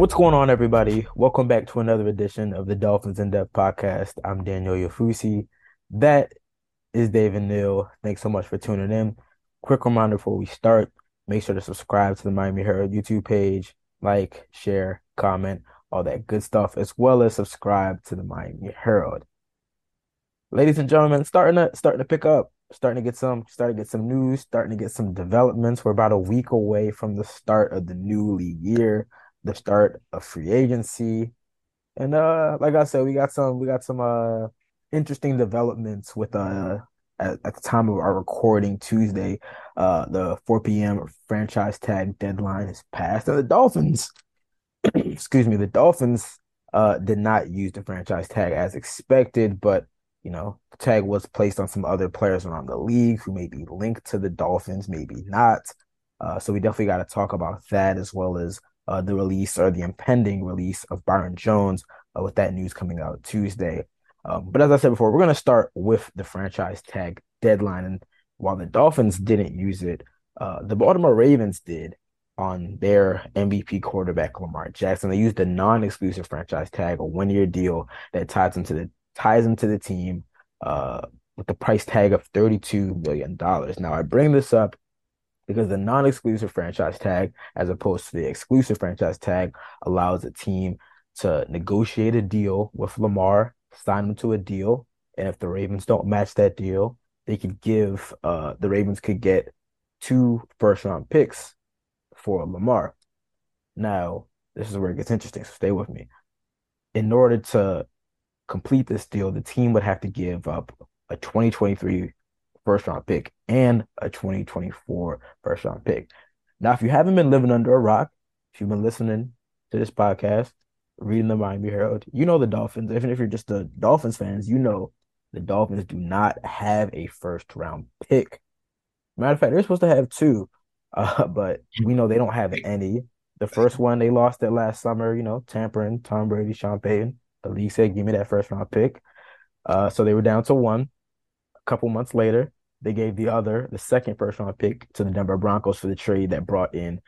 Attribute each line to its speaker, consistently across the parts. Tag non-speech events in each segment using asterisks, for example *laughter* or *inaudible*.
Speaker 1: What's going on, everybody? Welcome back to another edition of the Dolphins in Depth podcast. I'm Daniel Oyefusi. That is David Neal. Thanks so much for tuning in. Quick reminder before we start make sure to subscribe to the Miami Herald YouTube page, like, share, comment, all that good stuff, as well as subscribe to the Miami Herald. Ladies and gentlemen, starting to starting to pick up, starting to get some starting to get some news, starting to get some developments. We're about a week away from the start of the new league year the start of free agency. And uh like I said, we got some we got some uh interesting developments with uh at, at the time of our recording Tuesday, uh the 4 p.m. franchise tag deadline is passed. And the Dolphins, *clears throat* excuse me, the Dolphins uh did not use the franchise tag as expected, but you know, the tag was placed on some other players around the league who may be linked to the Dolphins, maybe not. Uh, so we definitely got to talk about that as well as uh, the release or the impending release of Byron Jones uh, with that news coming out Tuesday. Um, but as I said before, we're going to start with the franchise tag deadline. And while the Dolphins didn't use it, uh, the Baltimore Ravens did on their MVP quarterback Lamar Jackson. They used a non-exclusive franchise tag, a one-year deal that ties into the ties into the team uh, with the price tag of $32 million. Now I bring this up because the non-exclusive franchise tag, as opposed to the exclusive franchise tag, allows a team to negotiate a deal with Lamar, sign him to a deal, and if the Ravens don't match that deal, they could give uh the Ravens could get two first round picks for Lamar. Now, this is where it gets interesting, so stay with me. In order to complete this deal, the team would have to give up a 2023 first round pick and a 2024 first round pick. Now, if you haven't been living under a rock, if you've been listening to this podcast, reading the Miami Herald, you know the Dolphins. Even if you're just the Dolphins fans, you know the Dolphins do not have a first round pick. Matter of fact, they're supposed to have two, *laughs* uh, but we know they don't have any. The first one they lost it last summer, you know, tampering Tom Brady, Sean Payton. The league said, "Give me that first round pick." Uh, so they were down to one. A couple months later, they gave the other, the second first round pick to the Denver Broncos for the trade that brought in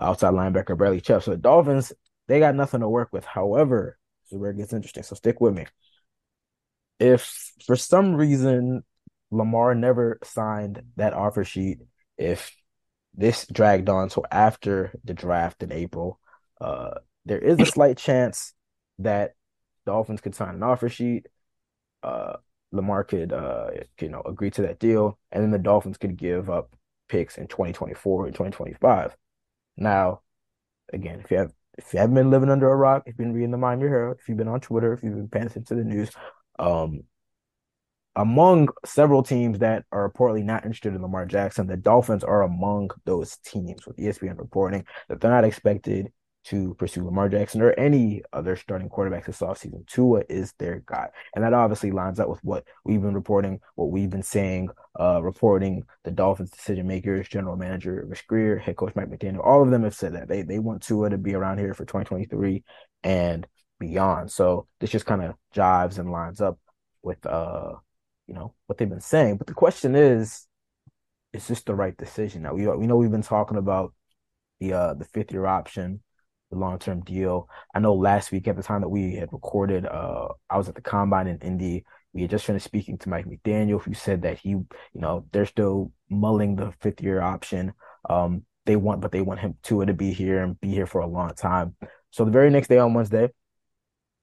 Speaker 1: outside linebacker Bradley Chubb. So the Dolphins, they got nothing to work with. However, this is where it gets interesting. So stick with me. If for some reason Lamar never signed that offer sheet, if this dragged on so after the draft in April, uh, there is a slight chance that Dolphins could sign an offer sheet. Uh, Lamar could uh you know agree to that deal, and then the Dolphins could give up picks in 2024 and 2025. Now, again, if you have if you haven't been living under a rock, if you've been reading the Miami Herald, if you've been on Twitter, if you've been paying attention to the news, um, among several teams that are reportedly not interested in Lamar Jackson, the Dolphins are among those teams. With ESPN reporting that they're not expected to pursue Lamar Jackson or any other starting quarterbacks this offseason. Tua is their guy. And that obviously lines up with what we've been reporting, what we've been saying, uh, reporting the Dolphins decision makers, general manager Chris Grier, head coach Mike McDaniel. All of them have said that they they want Tua to be around here for 2023 and beyond. So this just kind of jives and lines up with uh, you know, what they've been saying. But the question is, is this the right decision? Now we we know we've been talking about the uh the fifth year option the long term deal. I know last week at the time that we had recorded, uh, I was at the combine in Indy. We had just finished speaking to Mike McDaniel, who said that he, you know, they're still mulling the fifth year option. Um, they want, but they want him Tua to be here and be here for a long time. So the very next day on Wednesday,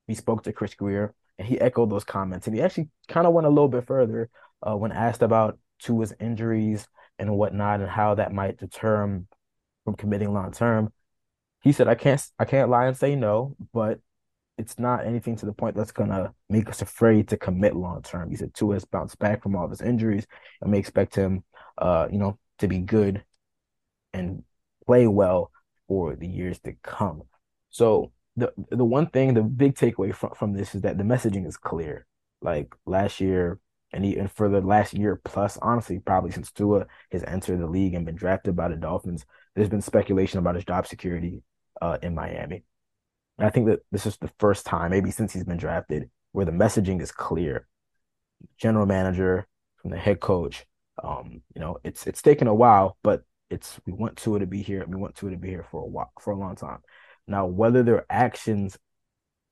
Speaker 1: we spoke to Chris Grier and he echoed those comments, and he actually kind of went a little bit further uh, when asked about Tua's injuries and whatnot, and how that might deter him from committing long term. He said, "I can't, I can't lie and say no, but it's not anything to the point that's gonna make us afraid to commit long term." He said Tua has bounced back from all of his injuries, and we expect him, uh, you know, to be good and play well for the years to come. So the the one thing, the big takeaway from, from this is that the messaging is clear. Like last year, and even for the last year plus, honestly, probably since Tua has entered the league and been drafted by the Dolphins, there's been speculation about his job security uh, in Miami. And I think that this is the first time, maybe since he's been drafted, where the messaging is clear. General manager from the head coach. Um, you know, it's it's taken a while, but it's we want Tua to be here. We want Tua to be here for a while, for a long time. Now, whether their actions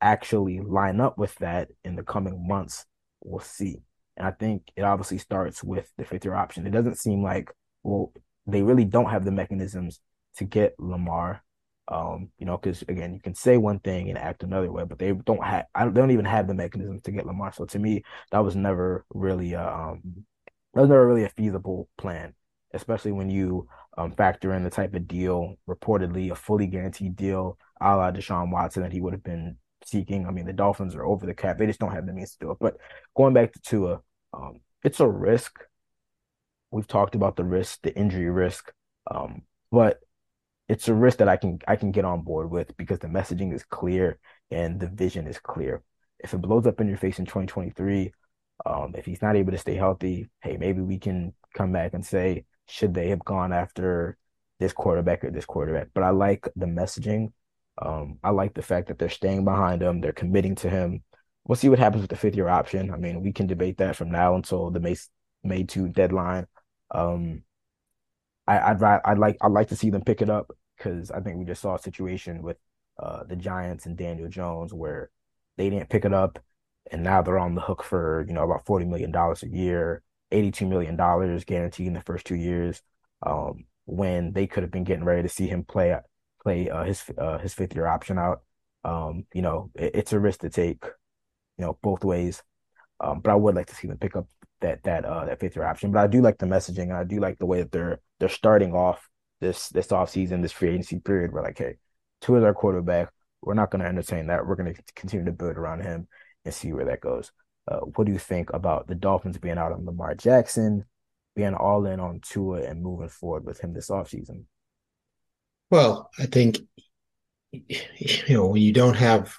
Speaker 1: actually line up with that in the coming months, we'll see. And I think it obviously starts with the fifth year option. It doesn't seem like, well, they really don't have the mechanisms to get Lamar. Um, you know, because again, you can say one thing and act another way, but they don't have, I don't, they don't even have the mechanisms to get Lamar. So to me, that was never really, a, um, that was never really a feasible plan, especially when you um, factor in the type of deal, reportedly a fully guaranteed deal, a la Deshaun Watson, that he would have been seeking. I mean, the Dolphins are over the cap; they just don't have the means to do it. But going back to Tua, um, it's a risk. We've talked about the risk, the injury risk, um, but it's a risk that I can I can get on board with because the messaging is clear and the vision is clear. If it blows up in your face in 2023, um, if he's not able to stay healthy, hey, maybe we can come back and say, should they have gone after this quarterback or this quarterback? But I like the messaging. Um, I like the fact that they're staying behind him, they're committing to him. We'll see what happens with the fifth year option. I mean, we can debate that from now until the May May two deadline. Um, I, would I'd like I'd like to see them pick it up because I think we just saw a situation with uh, the Giants and Daniel Jones where they didn't pick it up, and now they're on the hook for you know about forty million dollars a year, eighty two million dollars guaranteed in the first two years. Um, when they could have been getting ready to see him play play uh, his uh, his fifth year option out. Um, you know, it, it's a risk to take, you know, both ways. Um, but I would like to see them pick up that that uh that fifth year option. But I do like the messaging and I do like the way that they're they're starting off this this off season, this free agency period. We're like, hey, Tua is our quarterback. We're not going to entertain that. We're going to continue to build around him and see where that goes. Uh, what do you think about the Dolphins being out on Lamar Jackson, being all in on Tua and moving forward with him this offseason?
Speaker 2: Well, I think you know when you don't have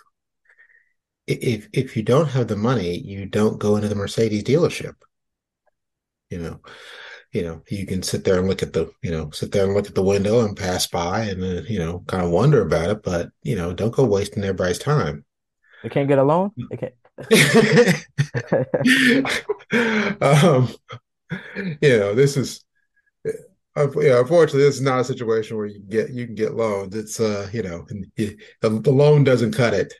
Speaker 2: if if you don't have the money, you don't go into the Mercedes dealership. You know, you know, you can sit there and look at the, you know, sit there and look at the window and pass by and uh, you know, kind of wonder about it, but you know, don't go wasting everybody's time.
Speaker 1: They can't get a loan. They can't. *laughs*
Speaker 2: um, you know, this is yeah, unfortunately, this is not a situation where you can get you can get loans. It's uh, you know, the, the loan doesn't cut it.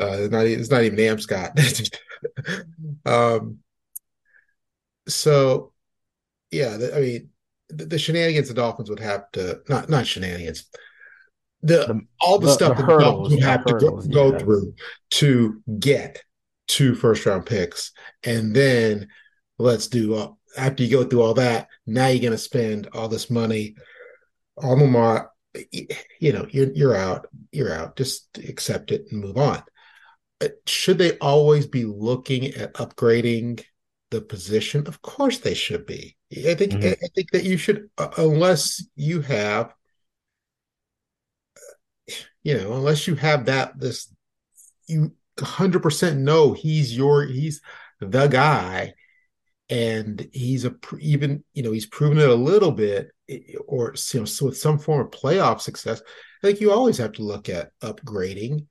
Speaker 2: Uh, it's not it's not even Amscot. *laughs* um, so yeah, the, I mean, the, the, shenanigans the Dolphins would have to not not shenanigans. The, the all the, stuff the, the Dolphins would have hurdles, to go, go through to get two first round picks, and then let's do uh, after you go through all that, now you're going to spend all this money on Lamar. You know, you're you're out. You're out. Just accept it and move on. Uh, should they always be looking at upgrading the position? Of course, they should be. I think mm-hmm. I think that you should, uh, unless you have, you know, unless you have that this, you hundred percent know he's your he's the guy and he's a even you know he's proven it a little bit or you know so with some form of playoff success i think you always have to look at upgrading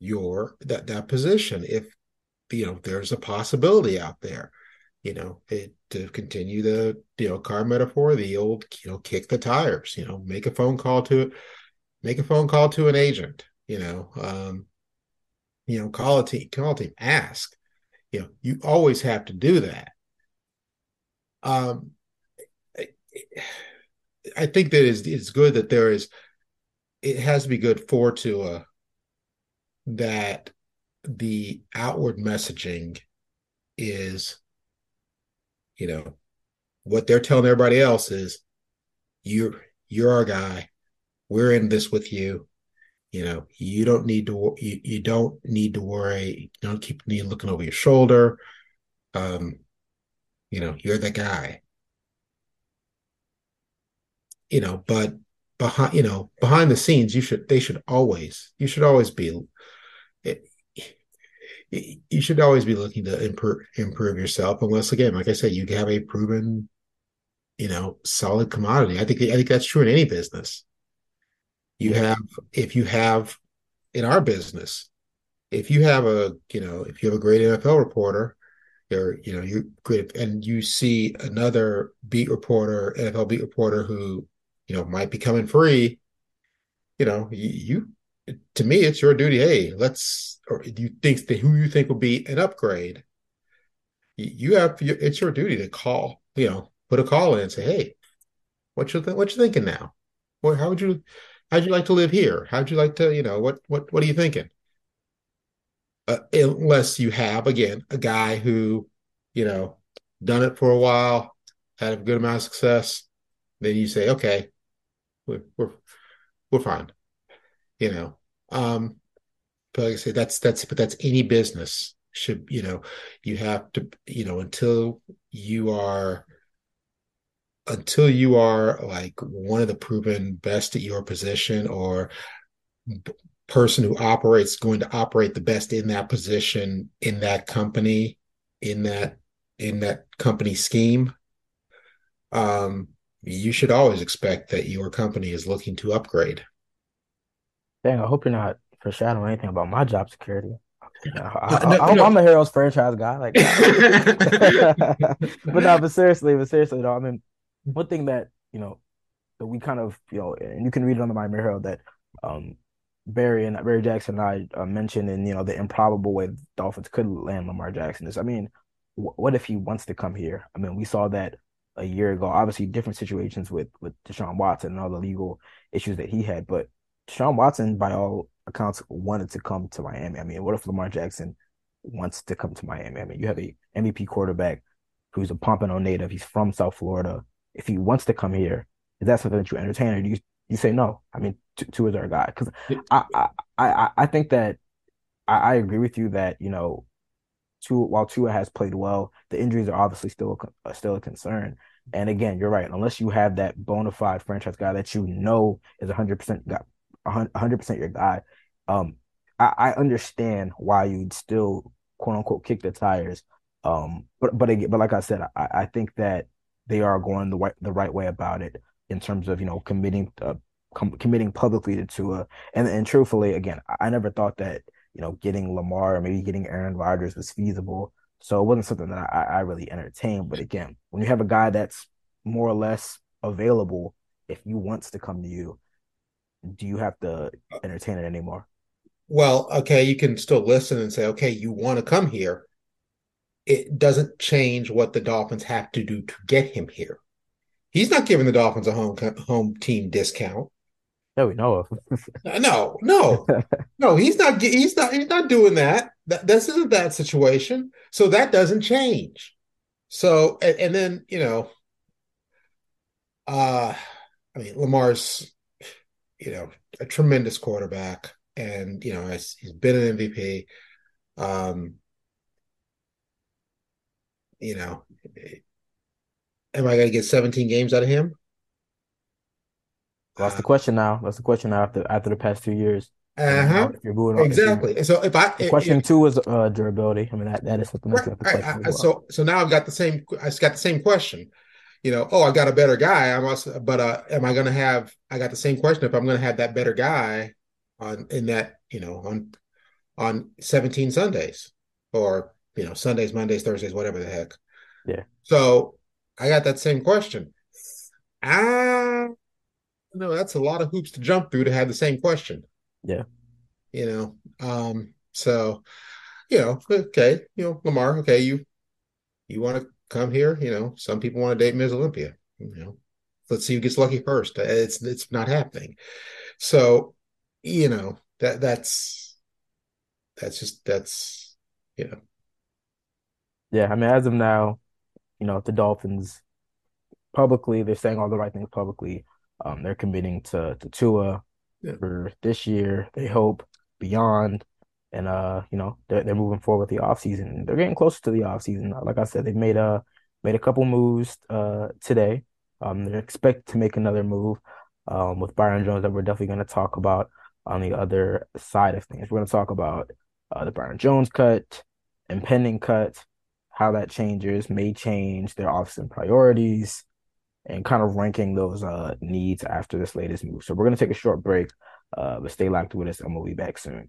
Speaker 2: your that that position if you know there's a possibility out there you know it, to continue the you know car metaphor the old you know kick the tires you know make a phone call to make a phone call to an agent you know um you know call a team call a team ask You know, you always have to do that. Um, I think that is it's good that there is. It has to be good for to Tua that the outward messaging is, you know, what they're telling everybody else is, you're you're our guy. We're in this with you. You know, you don't need to you, you don't need to worry. You don't keep looking over your shoulder. Um, you know, you're the guy. You know, but behind you know behind the scenes, you should they should always you should always be you should always be looking to improve improve yourself. Unless again like i said you have a proven you know solid commodity. I think i think that's true in any business. You have if you have in our business if you have a you know if you have a great nfl reporter or you know you great and you see another beat reporter nfl beat reporter who you know might be coming free you know you, you to me it's your duty hey let's or you think who you think will be an upgrade you have it's your duty to call you know put a call in and say hey what you th- what you thinking now well how would you how'd you like to live here? How'd you like to, you know, what what what are you thinking? Uh, unless you have again a guy who, you know, done it for a while, had a good amount of success, then you say, okay, we're we're, we're fine, you know. Um, but like I say, that's that's but that's any business should you know you have to you know until you are until you are like one of the proven best at your position or person who operates going to operate the best in that position in that company in that in that company scheme um you should always expect that your company is looking to upgrade
Speaker 1: dang i hope you're not foreshadowing anything about my job security I, am a Herald franchise guy, like, *laughs* *laughs* but no, but seriously, but seriously, though, I mean, one thing that you know that we kind of you know, and you can read it on the Miami Herald that um, Barry and Barry Jackson and I uh, mentioned in you know the improbable way the Dolphins could land Lamar Jackson is. I mean, what if he wants to come here? I mean, we saw that a year ago. Obviously, different situations with with Deshaun Watson and all the legal issues that he had, but Deshaun Watson, by all accounts, wanted to come to Miami. I mean, what if Lamar Jackson wants to come to Miami? I mean, you have a MVP quarterback who's a Pompano native. He's from South Florida if he wants to come here, is that something that you entertain, or do you you say no? I mean, Tua is our guy because I, I I I think that I, I agree with you that you know, Tua while Tua has played well, the injuries are obviously still uh, still a concern. And again, you're right. Unless you have that bona fide franchise guy that you know is 100 percent 100 percent your guy, um, I, I understand why you'd still quote unquote kick the tires. Um, but but again, but like I said, I, I think that they are going the right the right way about it in terms of you know committing uh, com- committing publicly to Tua. And and truthfully, again, I, I never thought that you know getting Lamar or maybe getting Aaron Rodgers was feasible. So it wasn't something that I, I really entertained. But again, when you have a guy that's more or less available, if he wants to come to you, do you have to entertain it anymore?
Speaker 2: Well, okay, you can still listen and say, okay, you want to come here it doesn't change what the Dolphins have to do to get him here. He's not giving the Dolphins a home home team discount.
Speaker 1: No, we know of. *laughs*
Speaker 2: no, no, *laughs* no. He's not. He's not. He's not doing that. that. This isn't that situation. So that doesn't change. So and, and then you know, uh, I mean, Lamar's, you know, a tremendous quarterback, and you know, he's been an MVP. Um, you know, am I going to get 17 games out of him?
Speaker 1: That's the question now. That's the question now after after the past two years.
Speaker 2: Uh-huh. If you're moving exactly. If so if I
Speaker 1: the question if, two is uh, durability. I mean that, that is something
Speaker 2: right, right, I, well. So so now I've got the same. I got the same question. You know, oh, I got a better guy. I must, but uh, am I going to have? I got the same question. If I'm going to have that better guy on in that, you know, on on 17 Sundays or you know, Sundays, Mondays, Thursdays, whatever the heck.
Speaker 1: Yeah.
Speaker 2: So I got that same question. Ah, no, that's a lot of hoops to jump through to have the same question.
Speaker 1: Yeah.
Speaker 2: You know, um, so you know, okay, you know, Lamar, okay, you you want to come here, you know, some people want to date Ms. Olympia, you know. Let's see who gets lucky first. It's it's not happening. So, you know, that that's that's just that's you know.
Speaker 1: Yeah, I mean, as of now, you know, the Dolphins publicly they're saying all the right things publicly. Um, they're committing to to Tua yeah. for this year. They hope beyond, and uh, you know, they're they're moving forward with the offseason. They're getting closer to the offseason. Like I said, they've made a made a couple moves uh today. Um, they expect to make another move um with Byron Jones that we're definitely going to talk about on the other side of things. We're going to talk about uh, the Byron Jones cut, impending cut, how that changes, may change their and priorities, and kind of ranking those uh, needs after this latest move. So we're going to take a short break, uh, but stay locked with us and we'll be back soon.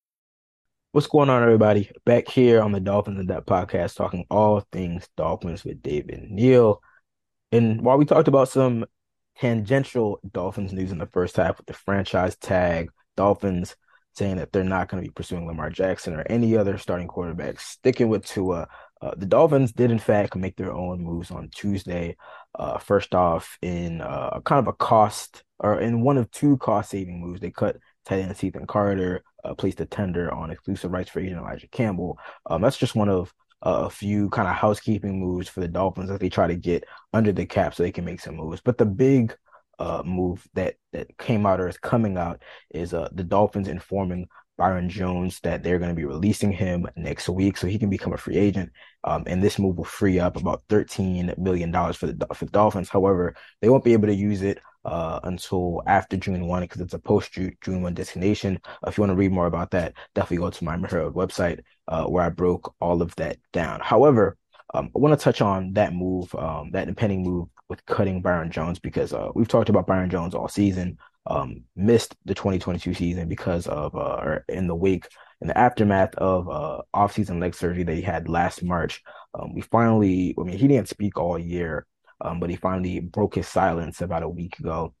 Speaker 1: What's going on, everybody? Back here on the Dolphins in Depth podcast, talking all things Dolphins with David Neal. And while we talked about some tangential Dolphins news in the first half with the franchise tag, Dolphins saying that they're not going to be pursuing Lamar Jackson or any other starting quarterback, sticking with Tua. Uh, the Dolphins did, in fact, make their own moves on Tuesday. Uh, first off, in uh, kind of a cost or in one of two cost saving moves, they cut tight end Cethan Carter uh, placed a tender on exclusive rights for agent Elijah Campbell. Um, that's just one of uh, a few kind of housekeeping moves for the Dolphins as they try to get under the cap so they can make some moves. But the big uh, move that that came out or is coming out is uh, the Dolphins informing Byron Jones that they're going to be releasing him next week so he can become a free agent. Um, and this move will free up about $13 million for the, for the Dolphins. However, they won't be able to use it uh, until after June 1 because it's a post June 1 designation. Uh, if you want to read more about that, definitely go to my Herald website uh, where I broke all of that down. However, um, I want to touch on that move, um, that impending move with cutting Byron Jones because uh, we've talked about Byron Jones all season. Um, missed the 2022 season because of uh, or in the wake in the aftermath of uh offseason leg surgery that he had last March. Um, we finally, I mean, he didn't speak all year, um, but he finally broke his silence about a week ago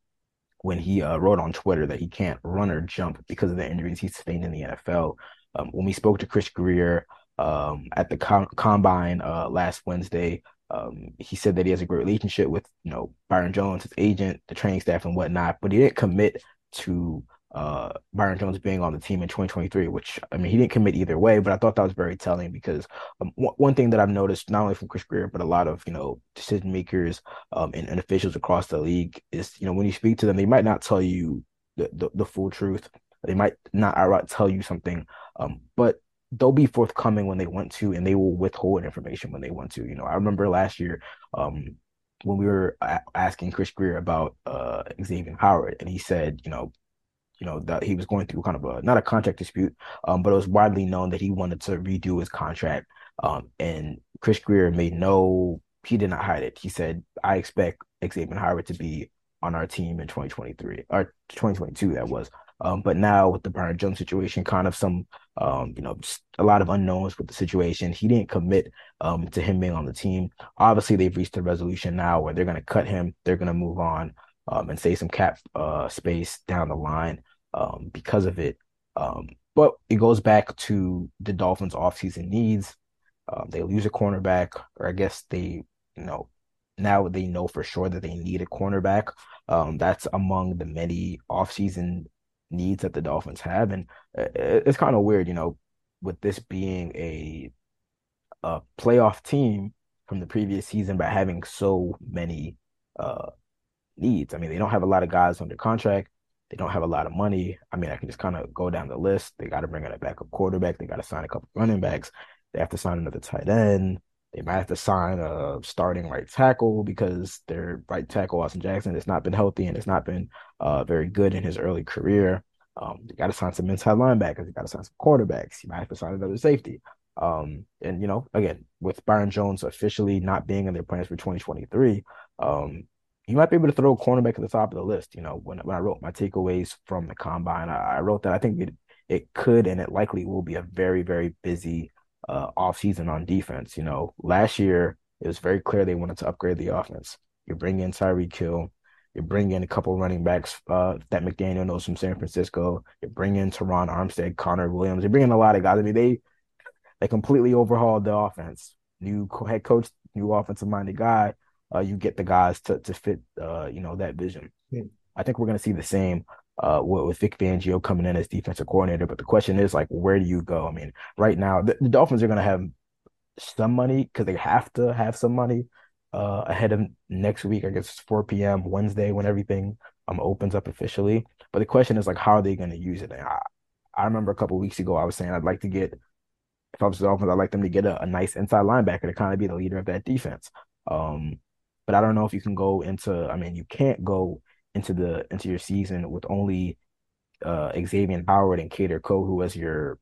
Speaker 1: when he uh, wrote on Twitter that he can't run or jump because of the injuries he sustained in the NFL. Um, when we spoke to Chris Grier um, at the com- combine uh, last Wednesday, um, he said that he has a great relationship with you know Byron Jones, his agent, the training staff, and whatnot, but he didn't commit to uh, Byron Jones being on the team in 2023, which I mean, he didn't commit either way, but I thought that was very telling because um, w- one thing that I've noticed, not only from Chris Grier, but a lot of, you know, decision makers um, and, and, officials across the league is, you know, when you speak to them, they might not tell you the, the, the full truth. They might not outright tell you something, um, but they'll be forthcoming when they want to, and they will withhold information when they want to. You know, I remember last year, um, when we were a- asking Chris Grier about uh, Xavier Howard, and he said, you know, you know that he was going through kind of a not a contract dispute, um, but it was widely known that he wanted to redo his contract. Um, and Chris Grier made no, he did not hide it. He said, "I expect Xavier Howard to be on our team in 2023 or 2022." That was. Um, but now with the Byron Jones situation, kind of some, um, you know, a lot of unknowns with the situation. He didn't commit um, to him being on the team. Obviously, they've reached a resolution now where they're going to cut him. They're going to move on um, and save some cap uh, space down the line um, because of it. Um, but it goes back to the Dolphins' offseason needs. They lose a cornerback, or I guess they, you know, now they know for sure that they need a cornerback. Um, that's among the many offseason needs that the Dolphins have, and it's kind of weird, you know, with this being a a playoff team from the previous season, by having so many uh, needs. I mean, they don't have a lot of guys under contract. They don't have a lot of money. I mean, I can just kind of go down the list. They got to bring in a backup quarterback. They got to sign a couple running backs. They have to sign another tight end. They might have to sign a starting right tackle because their right tackle Austin Jackson has not been healthy and has not been uh, very good in his early career. Um, you got to sign some inside linebackers. You got to sign some quarterbacks. You might have to sign another safety. Um, and you know, again, with Byron Jones officially not being in their plans for 2023, um, you might be able to throw a cornerback at the top of the list. You know, when, when I wrote my takeaways from the combine, I, I wrote that I think it, it could and it likely will be a very, very busy uh, offseason on defense. You know, last year it was very clear they wanted to upgrade the offense. You bring in Tyreek Hill, you bring in a couple running backs uh, that McDaniel knows from San Francisco. You bring in Terron Armstead, Connor Williams. You bring in a lot of guys. I mean, they they completely overhauled the offense. New head coach, new offensive minded guy uh, you get the guys to to fit uh, you know that vision. Yeah. I think we're going to see the same uh, with, Vic Fangio coming in as defensive coordinator. But the question is like, where do you go? I mean, right now the, the Dolphins are going to have some money because they have to have some money uh, ahead of next week. I guess it's 4 p.m. Wednesday when everything um opens up officially. But the question is like, how are they going to use it? And I, I remember a couple weeks ago I was saying I'd like to get if I was the Dolphins, I'd like them to get a, a nice inside linebacker to kind of be the leader of that defense. Um, but I don't know if you can go into. I mean, you can't go into the into your season with only uh, Xavier Howard and Kader Kohou as your,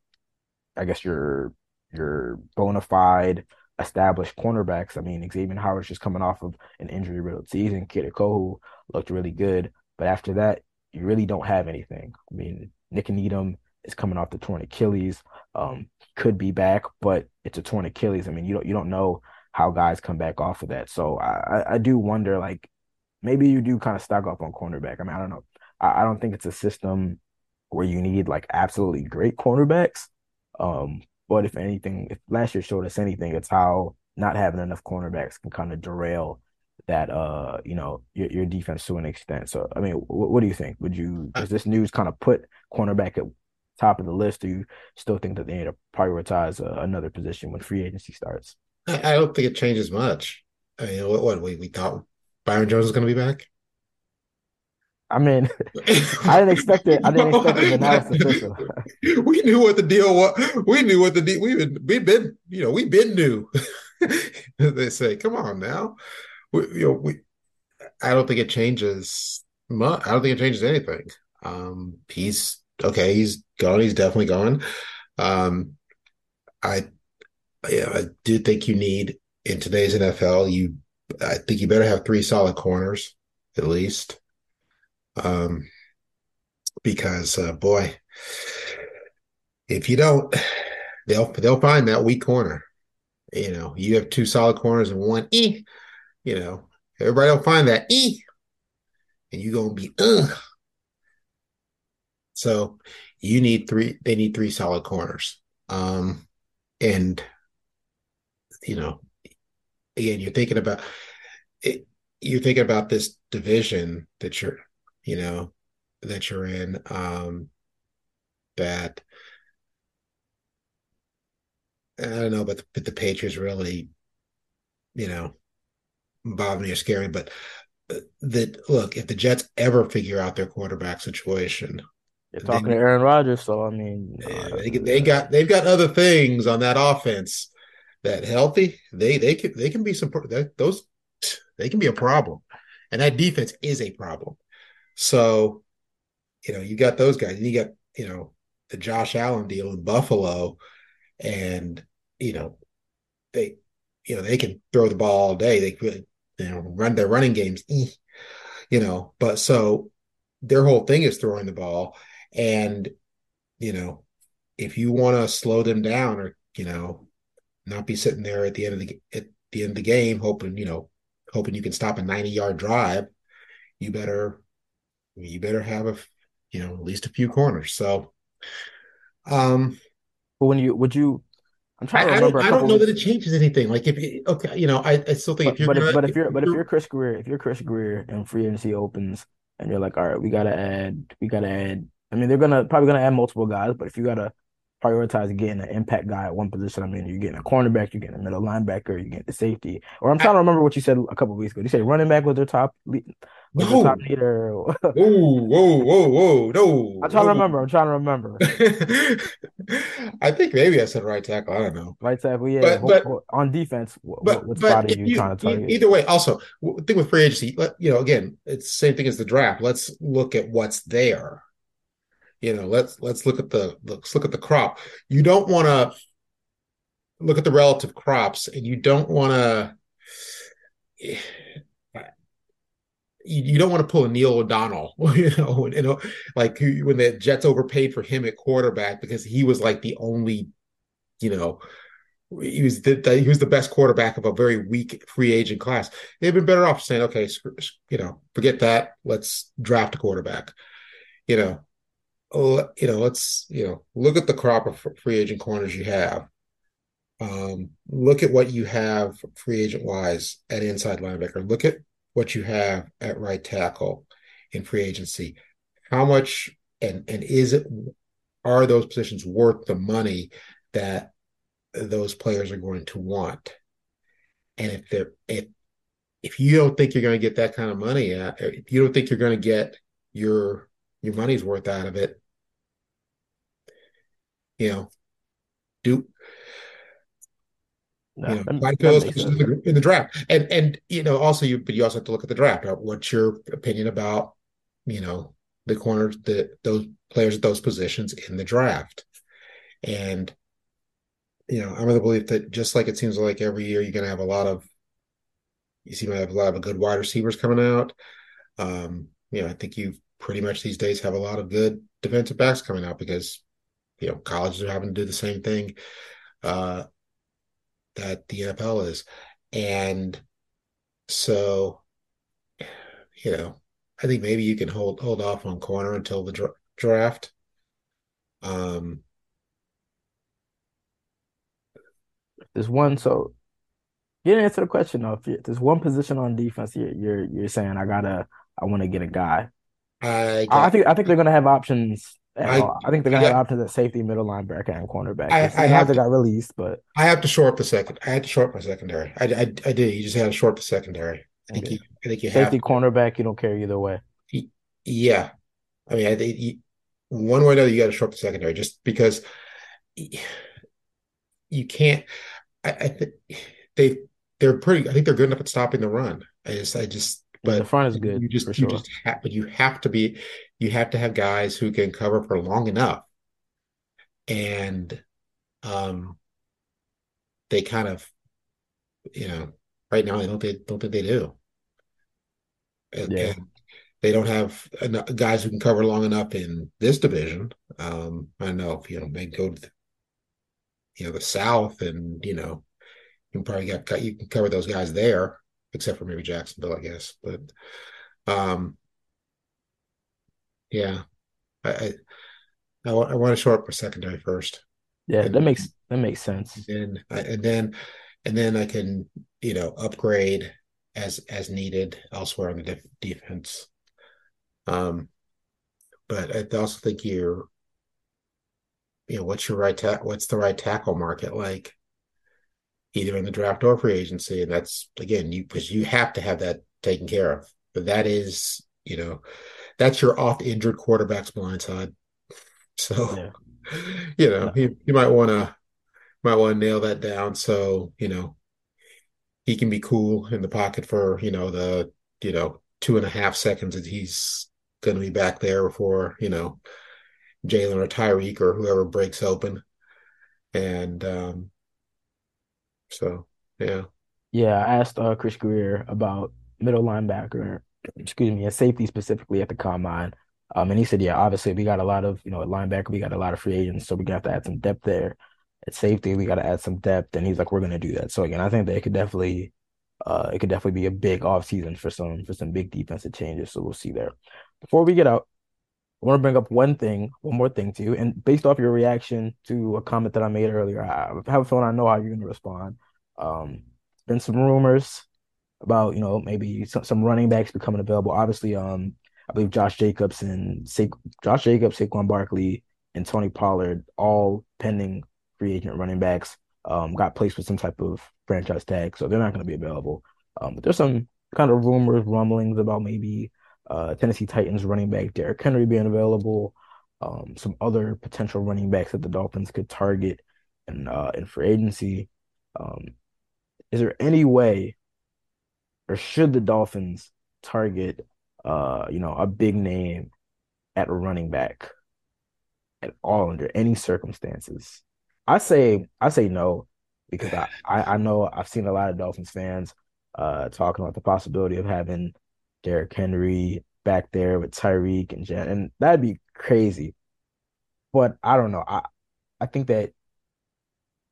Speaker 1: I guess your your bona fide established cornerbacks. I mean, Xavier Howard's just coming off of an injury riddled season. Kader Kohou looked really good, but after that, you really don't have anything. I mean, Nik Needham is coming off the torn Achilles. Um, could be back, but it's a torn Achilles. I mean, you don't you don't know how guys come back off of that. So I, I do wonder, like, maybe you do kind of stock up on cornerback. I mean, I don't know. I, I don't think it's a system where you need like absolutely great cornerbacks. Um, but if anything, if last year showed us anything, it's how not having enough cornerbacks can kind of derail that uh you know your, your defense to an extent. So I mean, what, what do you think? Would you does this news kind of put cornerback at top of the list? Do you still think that they need to prioritize uh, another position when free agency starts?
Speaker 2: I, don't think it changes much. I mean, what, what we, we thought Byron Jones is going to be back.
Speaker 1: I mean, I didn't expect it. I didn't expect *laughs* it, but now it's official.
Speaker 2: we knew what the deal was. We knew what the deal. We've been, we've been, you know, we've been new. *laughs* they say, "Come on now." We, you know, we. I don't think it changes much. I don't think it changes anything. Um, he's okay. He's gone. He's definitely gone. Um, I yeah, I do think you need in today's NFL. You, I think you better have three solid corners at least, um, because uh, boy, if you don't, they'll they'll find that weak corner. You know, you have two solid corners and one e. You know, everybody will find that e, and you're gonna be ugh. So you need three. They need three solid corners. Um, and you know, again, you're thinking about it, you're thinking about this division that you're, you know, that you're in, um, that I don't know, but, but the Patriots really, you know, bother me or scary. But uh, that look, if the Jets ever figure out their quarterback situation,
Speaker 1: you're talking to Aaron Rodgers, so I mean,
Speaker 2: uh, they, they got they've got other things on that offense that healthy, they they can they can be some that, those they can be a problem, and that defense is a problem. So, you know, you got those guys, and you got you know the Josh Allen deal in Buffalo, and you know they you know they can throw the ball all day. They could you know run their running games, eh, you know, but so their whole thing is throwing the ball, and you know if you want to slow them down or you know not be sitting there at the end of the at the end of the game hoping you know hoping you can stop a 90 yard drive you better you better have a you know at least a few corners so um
Speaker 1: but when you would you
Speaker 2: I'm trying to remember. I don't, I don't know that it changes anything. Like if you, okay, you know, I, I still think
Speaker 1: but, if you're, but, gonna, if, but if, you're, but if you're Chris Grier, if you're Chris Grier and free agency opens, and you're like, all right, we gotta add, we gotta add. I mean, they're gonna probably gonna add multiple guys, but if you gotta prioritize getting an impact guy at one position. I mean, you're getting a cornerback, you're getting a middle linebacker, you're getting the safety. Or I'm trying to remember what you said a couple weeks ago. You said running back was their top lead, no. top leader. *laughs*
Speaker 2: whoa, whoa, whoa, whoa, no.
Speaker 1: I'm trying to remember. I'm trying to remember. *laughs*
Speaker 2: I think maybe I said right tackle. I don't know.
Speaker 1: Right tackle, yeah. But, but on defense, what, but, what spot are you, you, trying to target?
Speaker 2: Either way, also, the thing with free agency, you know, again, it's the same thing as the draft. Let's look at what's there You know, let's let's look at the let's look at the crop. You don't want to look at the relative crops, and you don't want to you, don't want to pull a Neil O'Donnell, *laughs* you know, you know, like when the Jets overpaid for him at quarterback because he was like the only, you know, he was the, the, he was the best quarterback of a very weak free agent class. They've been better off saying, okay, you know, forget that. Let's draft a quarterback. You know, you know, let's you know look at the crop of free agent corners you have. Um, look at what you have free agent wise at inside linebacker. Look at what you have at right tackle in free agency. How much and and is it are those positions worth the money that those players are going to want? And if they're if if you don't think you're going to get that kind of money at, if you don't think you're going to get your your money's worth out of it, you know, do no, you know, those in the, in the draft, and and you know also you, but you also have to look at the draft. Uh, what's your opinion about you know the corners, the those players at those positions in the draft, and you know I'm of the belief that just like it seems like every year you're going to have a lot of you seem to have a lot of good wide receivers coming out. Um, you know, I think you pretty much these days have a lot of good defensive backs coming out because you know colleges are having to do the same thing. Uh, that the NFL is. And so, you know, I think maybe you can hold hold off on corner until the dra- draft. Um,
Speaker 1: there's one. So, you didn't answer the question though. If there's one position on defense, you're you're, you're saying I gotta, I want to get a guy. I, I think I think they're gonna have options I, I, think they're gonna yeah. have to the safety, middle linebacker, and cornerback. I, I have to got released, but
Speaker 2: I have to short up the second. I had to short my secondary. I, I, I did. You just had to short the secondary. I think you. I think you have
Speaker 1: safety,
Speaker 2: have
Speaker 1: cornerback. You don't care either way.
Speaker 2: Yeah, I mean, I think you, one way or another, you got to short the secondary just because you can't. I, I think they they're pretty. I think they're good enough at stopping the run. I just I just
Speaker 1: but the front is good.
Speaker 2: You just
Speaker 1: you
Speaker 2: sure. just have, but you have to be you have to have guys who can cover for long enough, and um, they kind of, you know, right now I don't they don't think they do. And, yeah. And they don't have enough guys who can cover long enough in this division. Um, I know if you know they go to, the, you know, the South, and you know, you can probably get you can cover those guys there except for maybe Jacksonville, I guess. But um, yeah, I I, I, I want to show up for secondary first.
Speaker 1: Yeah, and, that makes that makes sense.
Speaker 2: And and then and then I can you know upgrade as as needed elsewhere on the def- defense. Um, but I also think you're, you know, what's your right what's the right tackle market like? either in the draft or free agency. And that's again, you because you have to have that taken care of. But that is, you know, that's your off injured quarterback's blind side. So yeah. *laughs* you know, yeah. you, you might wanna might want to nail that down so, you know, he can be cool in the pocket for, you know, the, you know, two and a half seconds that he's gonna be back there before, you know, Jaylen or Tyreek or whoever breaks open. And um, so yeah.
Speaker 1: Yeah, I asked uh, Chris Grier about middle linebacker, excuse me, and safety specifically at the combine. Um, and he said, yeah, obviously we got a lot of, you know, at linebacker, we got a lot of free agents, so we got to add some depth there. At safety, we got to add some depth, and he's like, we're going to do that. So again, I think that it could definitely, uh, it could definitely be a big offseason for some for some big defensive changes. So we'll see there. Before we get out, I want to bring up one thing, one more thing to you. And based off your reaction to a comment that I made earlier, I have a feeling I know how you're going to respond. Um, been some rumors about you know maybe some, some running backs becoming available. Obviously, um, I believe Josh Jacobs and Sa- Josh Jacobs, Saquon Barkley, and Tony Pollard, all pending free agent running backs, um, got placed with some type of franchise tag, so they're not going to be available. Um, but there's some kind of rumors, rumblings about maybe uh, Tennessee Titans running back Derrick Henry being available, um, some other potential running backs that the Dolphins could target in uh, in free agency. Um, is there any way, or should the Dolphins target, uh, you know, a big name at running back? at all under any circumstances? I say I say no because I, I, know I've seen a lot of Dolphins fans uh talking about the possibility of having Derrick Henry back there with Tyreek and Jen, and that'd be crazy. But I don't know. I I think that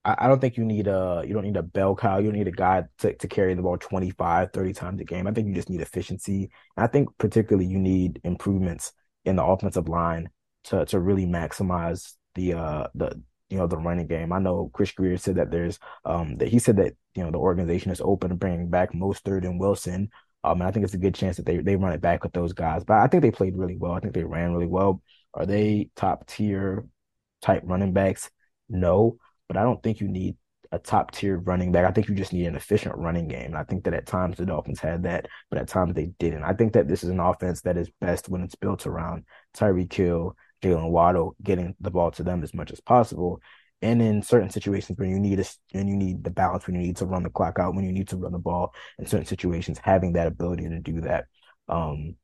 Speaker 1: I, I don't think you need a you don't need a bell cow. You don't need a guy to, to carry the ball 25, 30 times a game. I think you just need efficiency. And I think particularly you need improvements in the offensive line to to really maximize the uh the you know the running game. I know Chris Grier said that there's um that he said that you know the organization is open to bringing back Mostert and Wilson. Um, and I think it's a good chance that they they run it back with those guys. But I think they played really well. I think they ran really well. Are they top tier type running backs? No, but I don't think you need a top tier running back. I think you just need an efficient running game. And I think that at times the Dolphins had that, but at times they didn't. I think that this is an offense that is best when it's built around Tyreek Hill, Jaylen Waddle, getting the ball to them as much as possible. And in certain situations when you need a, and you need the balance, when you need to run the clock out, when you need to run the ball, in certain situations, having that ability to do that. Um,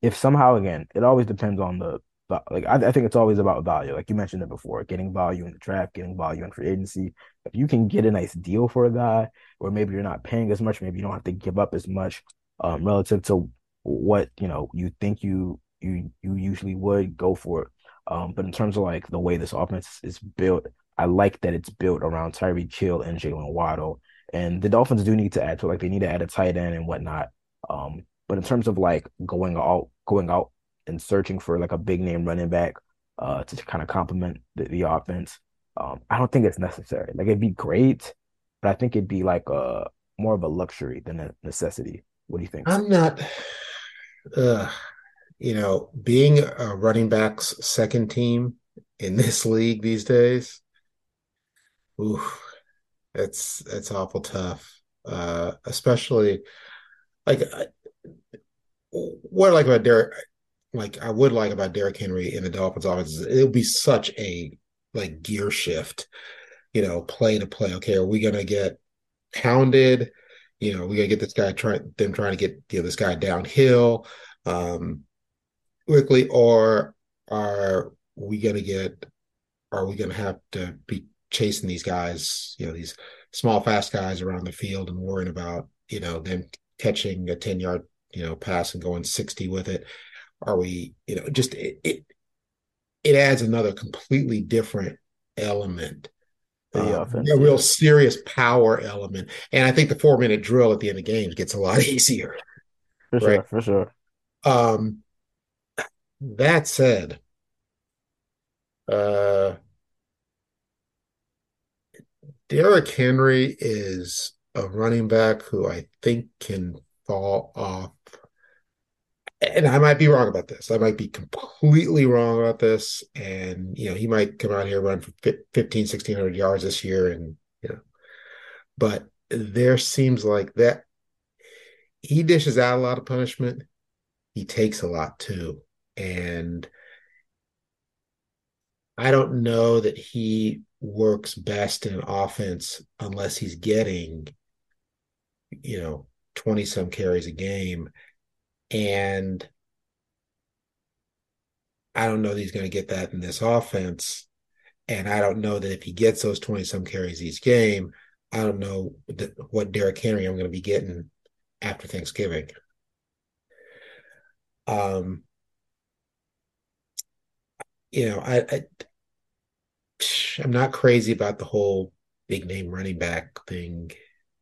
Speaker 1: if somehow again, it always depends on the like I, I, think it's always about value. Like you mentioned it before, getting value in the draft, getting value in free agency. If you can get a nice deal for a guy, or maybe you're not paying as much, maybe you don't have to give up as much um, relative to what you know you think you you you usually would go for it. Um, but in terms of like the way this offense is built, I like that it's built around Tyreek Hill and Jaylen Waddle. And the Dolphins do need to add to like they need to add a tight end and whatnot. Um, but in terms of like going out going out and searching for like a big name running back uh, to kind of complement the, the offense. Um, I don't think it's necessary. Like it'd be great, but I think it'd be like a more of a luxury than a necessity. What do you think?
Speaker 2: I'm not. Uh, you know, being a running back's second team in this league these days, ooh, it's it's awful tough. Uh, especially like what I like about Derrick like I would like about Derrick Henry in the Dolphins offense is it'll be such a like gear shift, you know, play to play. Okay, are we gonna get pounded? You know, we gotta get this guy trying them trying to get you know this guy downhill um quickly, or are we gonna get are we gonna have to be chasing these guys, you know, these small fast guys around the field and worrying about, you know, them catching a 10 yard, you know, pass and going 60 with it are we, you know, just it it, it adds another completely different element. Uh, offense, a real yeah. serious power element. And I think the four minute drill at the end of games gets a lot *laughs* easier.
Speaker 1: For right? sure, for sure.
Speaker 2: Um that said, uh Derrick Henry is a running back who I think can fall off and I might be wrong about this. I might be completely wrong about this. And, you know, he might come out here run for 15, 1600 yards this year. And, you know, but there seems like that he dishes out a lot of punishment. He takes a lot too. And I don't know that he works best in offense unless he's getting, you know, 20 some carries a game and I don't know that he's going to get that in this offense. And I don't know that if he gets those 20 some carries each game, I don't know what Derrick Henry I'm going to be getting after Thanksgiving. Um, you know, I, I I'm not crazy about the whole big name running back thing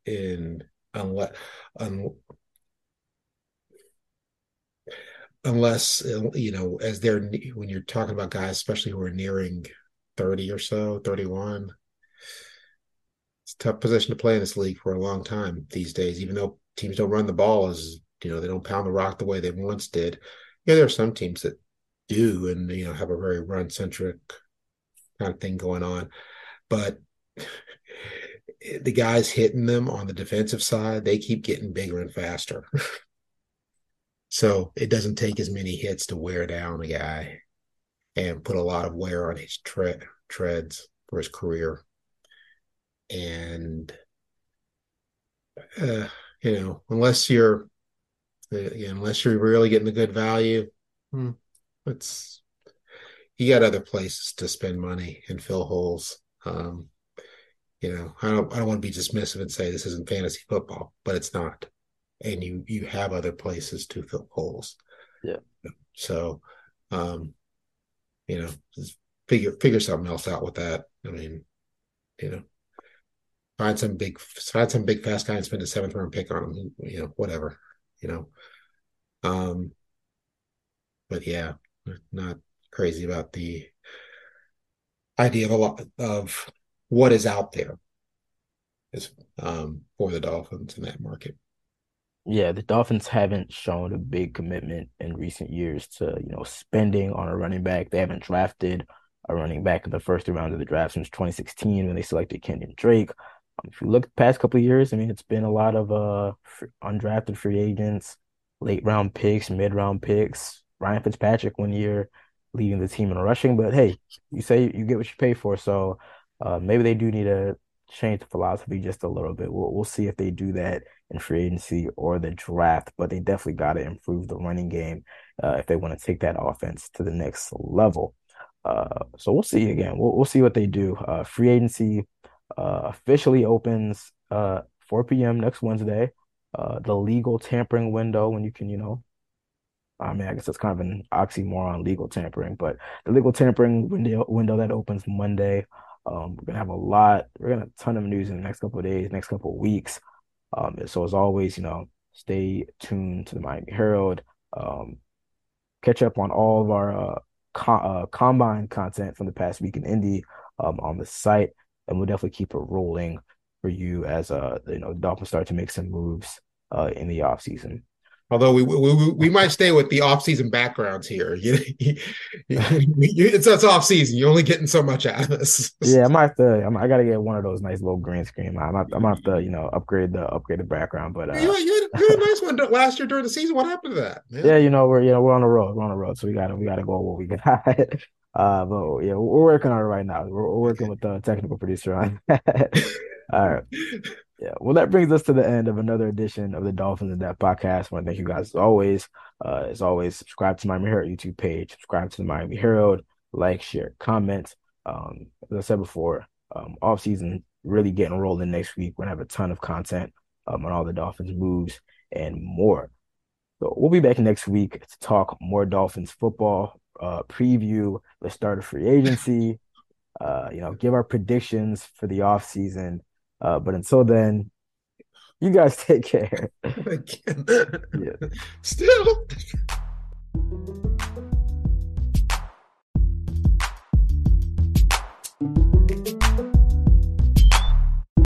Speaker 2: in unless un, unless you know as they're when you're talking about guys especially who are nearing 30 or so 31 it's a tough position to play in this league for a long time these days even though teams don't run the ball as you know they don't pound the rock the way they once did. Yeah there are some teams that do and you know have a very run centric kind of thing going on but *laughs* the guys hitting them on the defensive side they keep getting bigger and faster *laughs* So it doesn't take as many hits to wear down a guy and put a lot of wear on his tre- treads for his career. And, uh, you know, unless you're, uh, unless you're really getting the good value, hmm, it's, you got other places to spend money and fill holes. Um, you know, I don't I don't want to be dismissive and say this isn't fantasy football, but it's not. And you you have other places to fill holes.
Speaker 1: Yeah.
Speaker 2: So um, you know, figure figure something else out with that. I mean, you know, find some big find some big fast guy and spend a seventh round pick on him. You know, whatever. You know, um, but yeah, not crazy about the idea of a lot of what is out there is um, for the Dolphins in that market.
Speaker 1: Yeah, the Dolphins haven't shown a big commitment in recent years to, you know, spending on a running back. They haven't drafted a running back in the first rounds of the draft since 2016 when they selected Kenyon Drake. Um, if you look past couple of years, I mean, it's been a lot of uh undrafted free agents, late round picks, mid round picks. Ryan Fitzpatrick one year leading the team in rushing, but hey, you say you get what you pay for, so uh, maybe they do need to change the philosophy just a little bit. We'll we'll see if they do that in free agency or the draft, but they definitely got to improve the running game uh, if they want to take that offense to the next level. Uh, so we'll see again. We'll we'll see what they do. Uh, free agency uh, officially opens uh 4 p.m. next Wednesday. Uh, the legal tampering window when you can, you know, I mean, I guess that's kind of an oxymoron, legal tampering, but the legal tampering window window that opens Monday. Um, we're gonna have a lot. We're gonna have a ton of news in the next couple of days, next couple of weeks. Um, so as always, you know, stay tuned to the Miami Herald. Um, catch up on all of our uh, uh, combine content from the past week in Indy um, on the site, and we'll definitely keep it rolling for you as uh you know Dolphins start to make some moves uh in the off season.
Speaker 2: Although we, we we might stay with the off-season backgrounds here. You, *laughs* you, you, it's it's off-season. You're only getting so much out of this.
Speaker 1: Yeah, I might have to. I'm, I got to get one of those nice little green screen. I might, I might have to, you know, upgrade the upgrade the background. But uh,
Speaker 2: you, you, had, you had a nice one last year during the season. What happened to that?
Speaker 1: Man? Yeah, you know, we're you know we're on the road. We're on the road, so we got to we got to go what we got. *laughs* uh, but yeah, we're working on it right now. We're, we're working with the technical producer on. *laughs* All right. Yeah, well, that brings us to the end of another edition of the Dolphins in Depth podcast. I want to thank you guys as always. Uh, as always, subscribe to Miami Herald YouTube page, subscribe to the Miami Herald, like, share, comment. Um, as I said before, um, off season really getting rolling next week. We're gonna have a ton of content um, on all the Dolphins moves and more. So we'll be back next week to talk more Dolphins football, uh, preview the start of free agency, uh, you know, give our predictions for the off season uh, but until then, you guys *laughs* take care.
Speaker 2: Still.